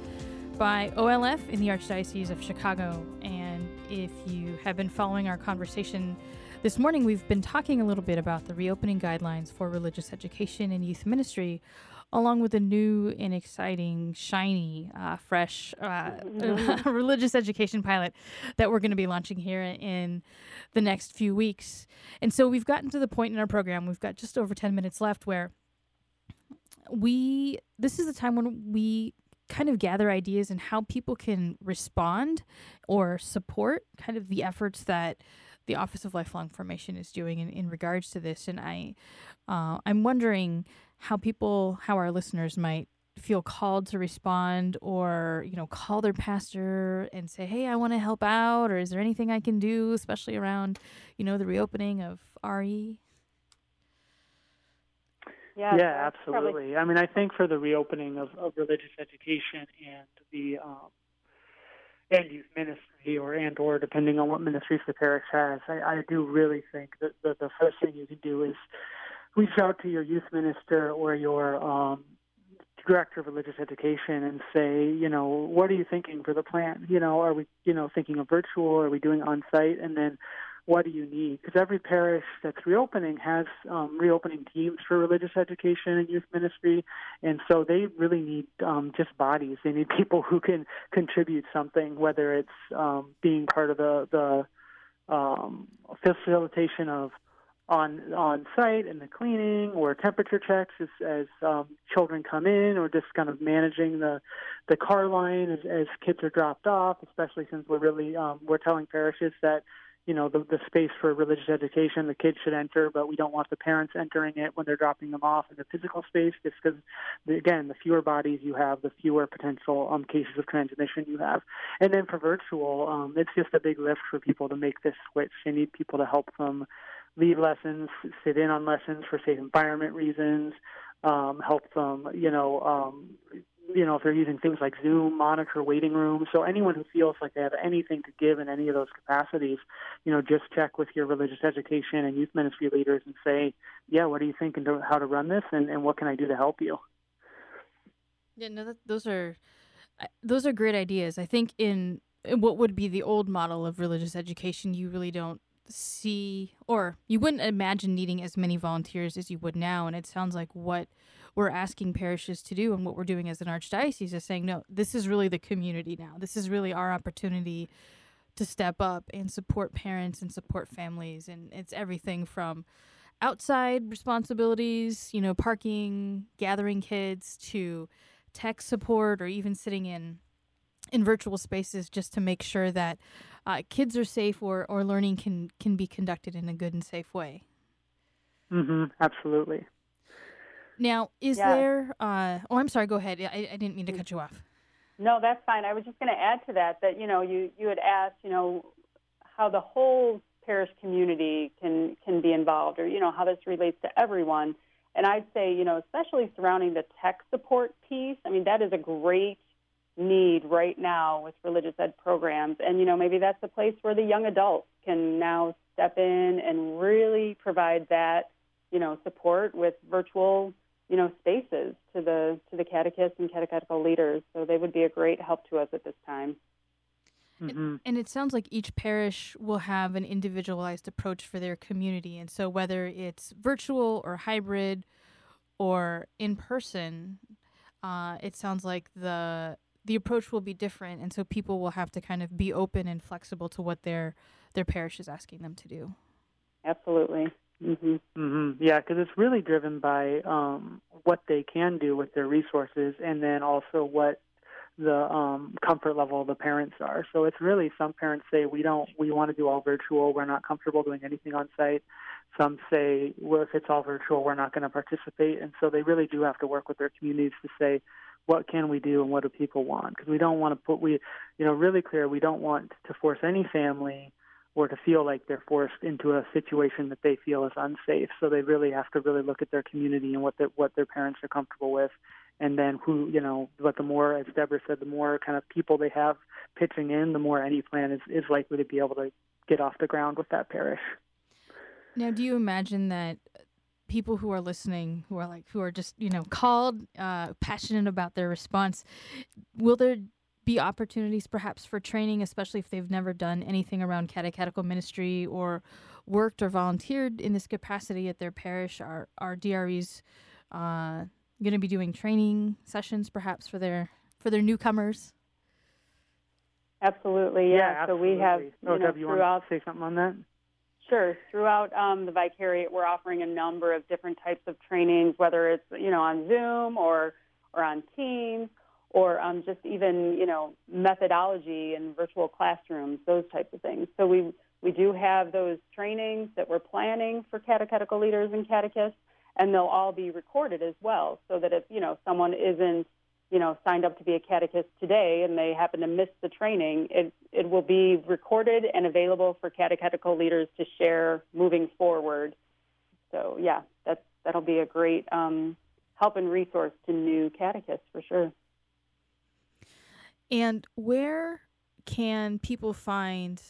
by OLF in the Archdiocese of Chicago. And if you have been following our conversation this morning, we've been talking a little bit about the reopening guidelines for religious education and youth ministry, along with a new and exciting, shiny, uh, fresh uh, *laughs* religious education pilot that we're going to be launching here in the next few weeks. And so we've gotten to the point in our program, we've got just over 10 minutes left where we, this is the time when we kind of gather ideas and how people can respond or support kind of the efforts that the Office of Lifelong Formation is doing in, in regards to this. And I, uh, I'm wondering how people, how our listeners might feel called to respond or you know call their pastor and say hey i want to help out or is there anything i can do especially around you know the reopening of re yeah, yeah absolutely probably... i mean i think for the reopening of, of religious education and the um, and youth ministry or and or depending on what ministries the parish has i, I do really think that the, the first thing you can do is reach out to your youth minister or your um, director of religious education and say, you know, what are you thinking for the plan? You know, are we, you know, thinking of virtual? Are we doing on site? And then what do you need? Because every parish that's reopening has um, reopening teams for religious education and youth ministry, and so they really need um, just bodies. They need *laughs* people who can contribute something, whether it's um, being part of the the um, facilitation of on on site and the cleaning or temperature checks as, as um, children come in, or just kind of managing the the car line as, as kids are dropped off. Especially since we're really um, we're telling parishes that you know the, the space for religious education the kids should enter, but we don't want the parents entering it when they're dropping them off in the physical space, just because again the fewer bodies you have, the fewer potential um, cases of transmission you have. And then for virtual, um, it's just a big lift for people to make this switch. They need people to help them lead lessons, sit in on lessons for safe environment reasons, um, help them, you know, um, you know, if they're using things like Zoom, monitor waiting rooms. So anyone who feels like they have anything to give in any of those capacities, you know, just check with your religious education and youth ministry leaders and say, yeah, what do you think and how to run this, and, and what can I do to help you? Yeah, no, that, those are those are great ideas. I think in what would be the old model of religious education, you really don't see or you wouldn't imagine needing as many volunteers as you would now. And it sounds like what we're asking parishes to do and what we're doing as an archdiocese is saying no this is really the community now. This is really our opportunity to step up and support parents and support families. And it's everything from outside responsibilities you know parking gathering kids to tech support or even sitting in in virtual spaces just to make sure that uh, kids are safe or, or learning can, can be conducted in a good and safe way. Mm-hmm, absolutely. Now, is yeah. there? Uh, oh, I'm sorry. Go ahead. I, I didn't mean to cut you off. No, that's fine. I was just going to add to that that you know you you had asked you know how the whole parish community can can be involved or you know how this relates to everyone. And I'd say you know especially surrounding the tech support piece. I mean that is a great need right now with religious ed programs. And, you know, maybe that's a place where the young adults can now step in and really provide that, you know, support with virtual, you know, spaces to the to the catechists and catechetical leaders. So they would be a great help to us at this time. Mm-hmm. And it sounds like each parish will have an individualized approach for their community. And so whether it's virtual or hybrid or in person, uh, it sounds like the the approach will be different, and so people will have to kind of be open and flexible to what their their parish is asking them to do. Absolutely. Mm-hmm. Mm-hmm. Yeah, because it's really driven by um, what they can do with their resources, and then also what the um, comfort level of the parents are. So it's really some parents say we don't, we want to do all virtual. We're not comfortable doing anything on site. Some say, well, if it's all virtual, we're not going to participate. And so they really do have to work with their communities to say, what can we do and what do people want? Because we don't want to put we, you know, really clear. We don't want to force any family or to feel like they're forced into a situation that they feel is unsafe. So they really have to really look at their community and what their what their parents are comfortable with, and then who you know. But the more, as Deborah said, the more kind of people they have pitching in, the more any plan is is likely to be able to get off the ground with that parish. Now, do you imagine that people who are listening, who are like, who are just, you know, called, uh, passionate about their response, will there be opportunities perhaps for training, especially if they've never done anything around catechetical ministry or worked or volunteered in this capacity at their parish? Are, are DREs uh, going to be doing training sessions perhaps for their for their newcomers? Absolutely, yeah. Yeah, So we have, you oh, know, Deb, you want throughout to say something on that? Sure. Throughout um, the Vicariate, we're offering a number of different types of trainings, whether it's you know on Zoom or or on Teams or um, just even you know methodology and virtual classrooms, those types of things. So we we do have those trainings that we're planning for catechetical leaders and catechists, and they'll all be recorded as well, so that if you know someone isn't you know signed up to be a catechist today and they happen to miss the training, it it will be recorded and available for catechetical leaders to share moving forward. So yeah, that that'll be a great um, help and resource to new catechists for sure. And where can people find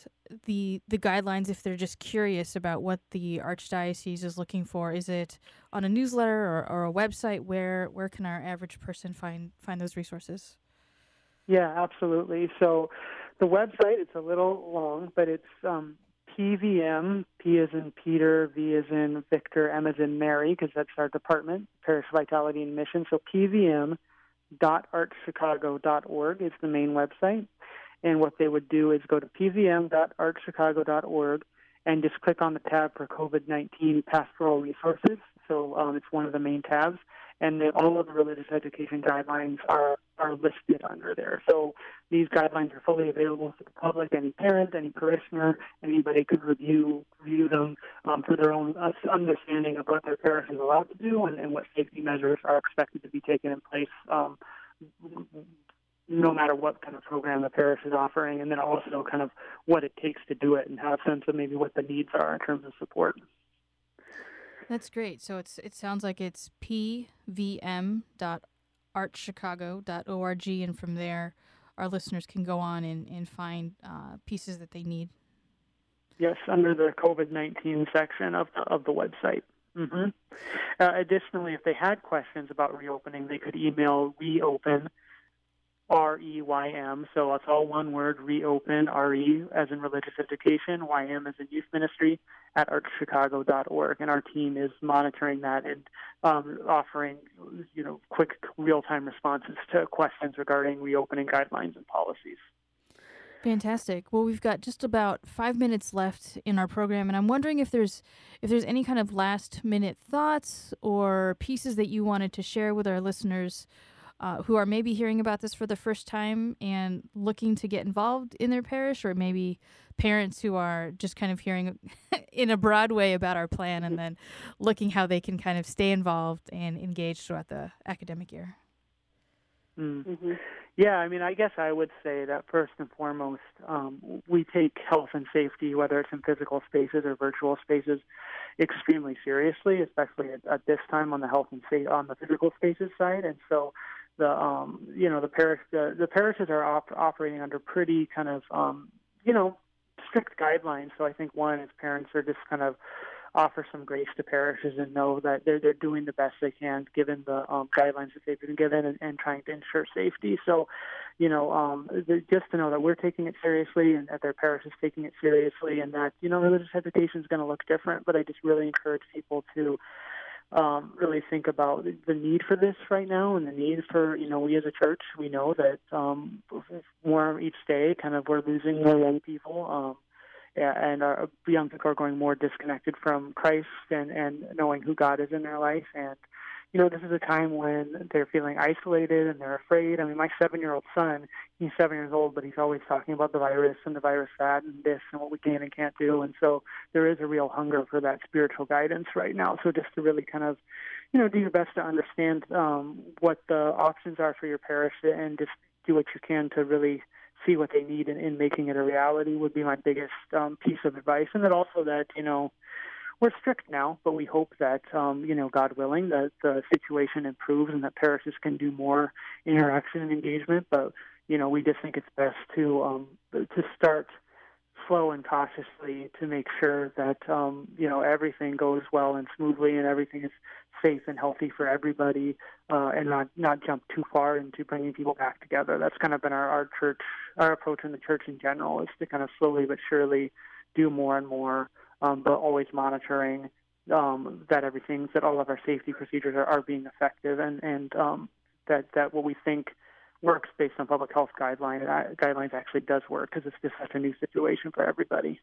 the the guidelines if they're just curious about what the archdiocese is looking for? Is it on a newsletter or, or a website? Where where can our average person find find those resources? Yeah, absolutely. So the website, it's a little long, but it's um, PVM, P is in Peter, V is in Victor, M is in Mary, because that's our department, Parish Vitality and Mission. So PVM. pvm.archchicago.org is the main website. And what they would do is go to pvm.archchicago.org and just click on the tab for COVID 19 pastoral resources. So um, it's one of the main tabs. And all of the religious education guidelines are, are listed under there. So these guidelines are fully available to the public. Any parent, any parishioner, anybody could review review them um, for their own uh, understanding of what their parish is allowed to do and, and what safety measures are expected to be taken in place um, no matter what kind of program the parish is offering, and then also kind of what it takes to do it and have a sense of maybe what the needs are in terms of support. That's great. So it's it sounds like it's pvm.archchicago.org, and from there, our listeners can go on and, and find uh, pieces that they need. Yes, under the COVID 19 section of the, of the website. Mm-hmm. Uh, additionally, if they had questions about reopening, they could email reopen, R E Y M. So it's all one word, reopen, R E as in religious education, Y M as in youth ministry at archchicago.org. And our team is monitoring that and um, offering, you know, quick real time responses to questions regarding reopening guidelines and policies. Fantastic. Well, we've got just about five minutes left in our program, and I'm wondering if there's if there's any kind of last minute thoughts or pieces that you wanted to share with our listeners uh, who are maybe hearing about this for the first time and looking to get involved in their parish, or maybe parents who are just kind of hearing *laughs* in a broad way about our plan and then looking how they can kind of stay involved and engaged throughout the academic year. Mm. Mm-hmm. Yeah, I mean, I guess I would say that first and foremost, um, we take health and safety, whether it's in physical spaces or virtual spaces, extremely seriously, especially at, at this time on the health and safety on the physical spaces side. And so, the um, you know the parish the, the parishes are op- operating under pretty kind of um, you know strict guidelines. So I think one is parents are just kind of offer some grace to parishes and know that they're they're doing the best they can given the um, guidelines that they've been given and, and trying to ensure safety. So, you know, um, just to know that we're taking it seriously and that their parish is taking it seriously, and that you know religious education is going to look different. But I just really encourage people to um, really think about the need for this right now and the need for you know we as a church we know that um, more each day kind of we're losing more young people. Um, and our young people are going more disconnected from Christ and and knowing who God is in their life. And you know, this is a time when they're feeling isolated and they're afraid. I mean, my seven-year-old son, he's seven years old, but he's always talking about the virus and the virus that and this and what we can and can't do. And so there is a real hunger for that spiritual guidance right now. So just to really kind of you know, do your best to understand um, what the options are for your parish and just do what you can to really see what they need in, in making it a reality would be my biggest um, piece of advice. And that also that, you know, we're strict now, but we hope that, um, you know, God willing, that the situation improves and that parishes can do more interaction and engagement. But, you know, we just think it's best to um, to start slow and cautiously to make sure that um, you know everything goes well and smoothly and everything is safe and healthy for everybody, uh, and not not jump too far into bringing people back together. That's kind of been our, our church, our approach in the church in general is to kind of slowly but surely do more and more, um, but always monitoring um, that everything that all of our safety procedures are, are being effective and and um, that that what we think works based on public health guidelines uh, guidelines actually does work because it's just such a new situation for everybody.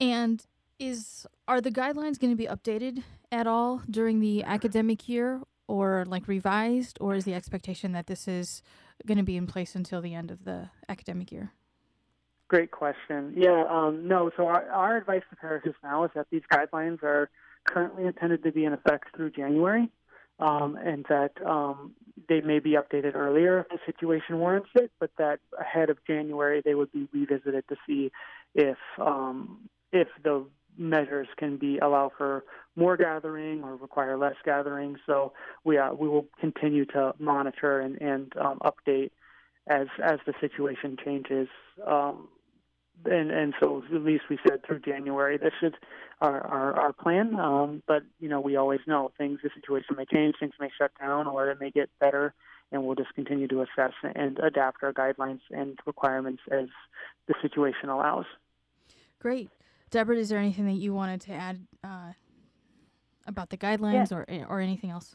And is are the guidelines going to be updated at all during the academic year or like revised or is the expectation that this is going to be in place until the end of the academic year? Great question. Yeah, um, no. So our, our advice to parishes now is that these guidelines are currently intended to be in effect through January, um, and that um, they may be updated earlier if the situation warrants it, but that ahead of January they would be revisited to see if um, if the measures can be allow for more gathering or require less gathering. So we uh, we will continue to monitor and and um, update as as the situation changes. Um, and and so at least we said through January this is our our, our plan. Um, but you know we always know things the situation may change, things may shut down, or it may get better, and we'll just continue to assess and adapt our guidelines and requirements as the situation allows. Great, Deborah. Is there anything that you wanted to add uh, about the guidelines Yeah. or or anything else?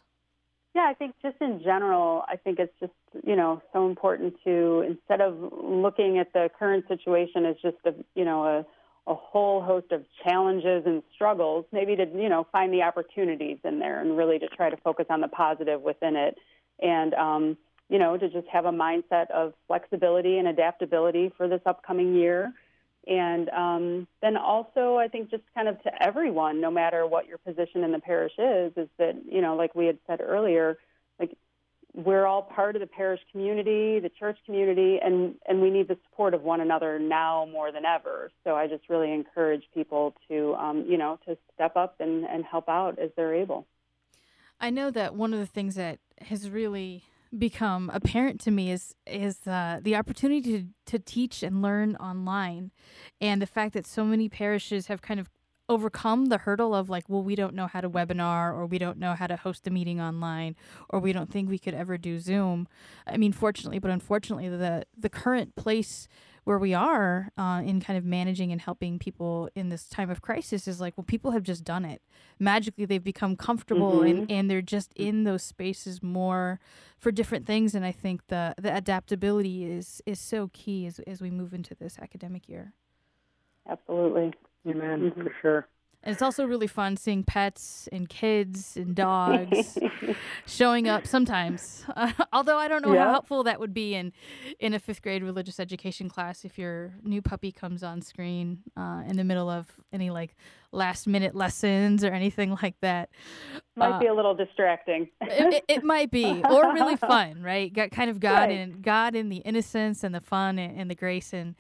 Yeah, I think just in general, I think it's just, you know, so important to, instead of looking at the current situation as just a, you know, a, a whole host of challenges and struggles, maybe to, you know, find the opportunities in there and really to try to focus on the positive within it. And, um, you know, to just have a mindset of flexibility and adaptability for this upcoming year. And um, then also, I think just kind of to everyone, no matter what your position in the parish is, is that, you know, like we had said earlier, like we're all part of the parish community, the church community, and, and we need the support of one another now more than ever. So I just really encourage people to, um, you know, to step up and, and help out as they're able. I know that one of the things that has really become apparent to me is is uh, the opportunity to to teach and learn online, and the fact that so many parishes have kind of overcome the hurdle of like, well, we don't know how to webinar, or we don't know how to host a meeting online, or we don't think we could ever do Zoom. I mean, fortunately, but unfortunately, the the current place where we are uh, in kind of managing and helping people in this time of crisis is like, well, people have just done it. Magically, they've become comfortable and, and they're just in those spaces more for different things. And I think the, the adaptability is, is so key as, as we move into this academic year. Absolutely. Amen, Mhm. for sure. And it's also really fun seeing pets and kids and dogs *laughs* showing up sometimes. *laughs* although I don't know how helpful that would be in in a fifth grade religious education class if your new puppy comes on screen uh, in the middle of any like last minute lessons or anything like that. Might Uh, be a little distracting. it, it, it might be or really fun right got kind of *laughs* god Right. in god in the innocence and the fun and, and the grace and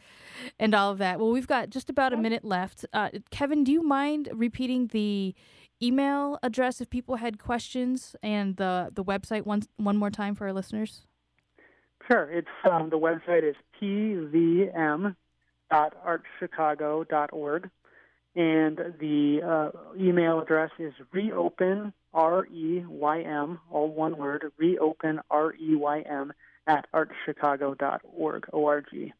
and all of that. Well we've got just about a minute left. Uh, kevin do you mind repeating the email address if people had questions and the the website one one more time for our listeners? Sure. It's um, the website is pvm.archchicago.org, and the uh, email address is reopen r e y m all one word reopen r e y m at archchicago.org o r g.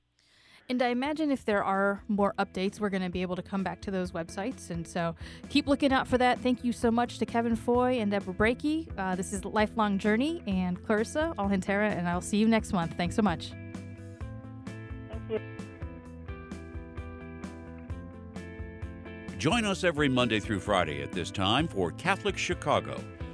and i imagine if there are more updates we're going to be able to come back to those websites. And so keep looking out for that. Thank you so much to kevin foy and deborah brakey. Uh, this is lifelong journey and clarissa alhantera and i'll see you next month. Thanks so much. Thank you. Join us every Monday through Friday at this time for Catholic Chicago.